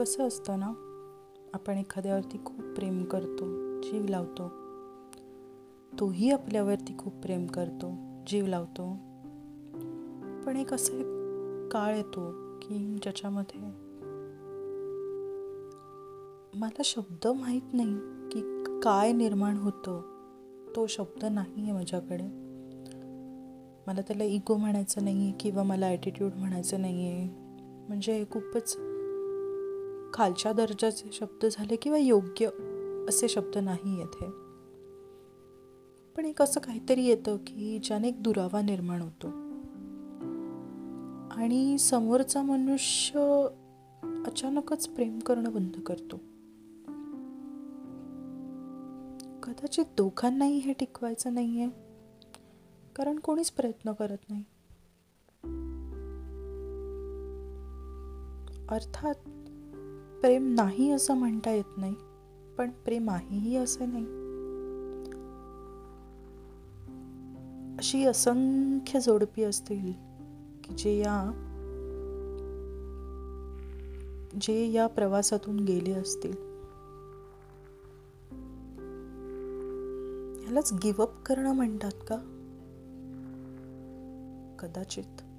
कसं असतं ना आपण एखाद्यावरती खूप प्रेम करतो जीव लावतो. तोही आपल्यावरती खूप प्रेम करतो जीव लावतो. पण एक असं एक काळ येतो की ज्याच्यामध्ये मला शब्द माहीत नाही की काय निर्माण होतं. तो शब्द नाही आहे माझ्याकडे. मला त्याला इगो म्हणायचं नाही आहे किंवा मला ॲटिट्यूड म्हणायचं नाही आहे म्हणजे खूपच खालच्या दर्जाचे शब्द झाले किंवा योग्य असे शब्द नाही येथे. पण एक असं काहीतरी येतं की ज्याने एक दुरावा निर्माण होतो. आणि समोरचा मनुष्य अचानकच प्रेम करणं बंद करतो. कदाचित दोघांनाही हे टिकवायचं नाही आहे कारण कोणीच प्रयत्न करत नाही. अर्थात प्रेम नाही असं म्हणता येत नाही पण प्रेम आहेही असं नाही. अशी असंख्य जोडपी असतील की जे या जे या प्रवासातून गेले असतील. ह्यालाच गिवअप करणं म्हणतात का? कदाचित.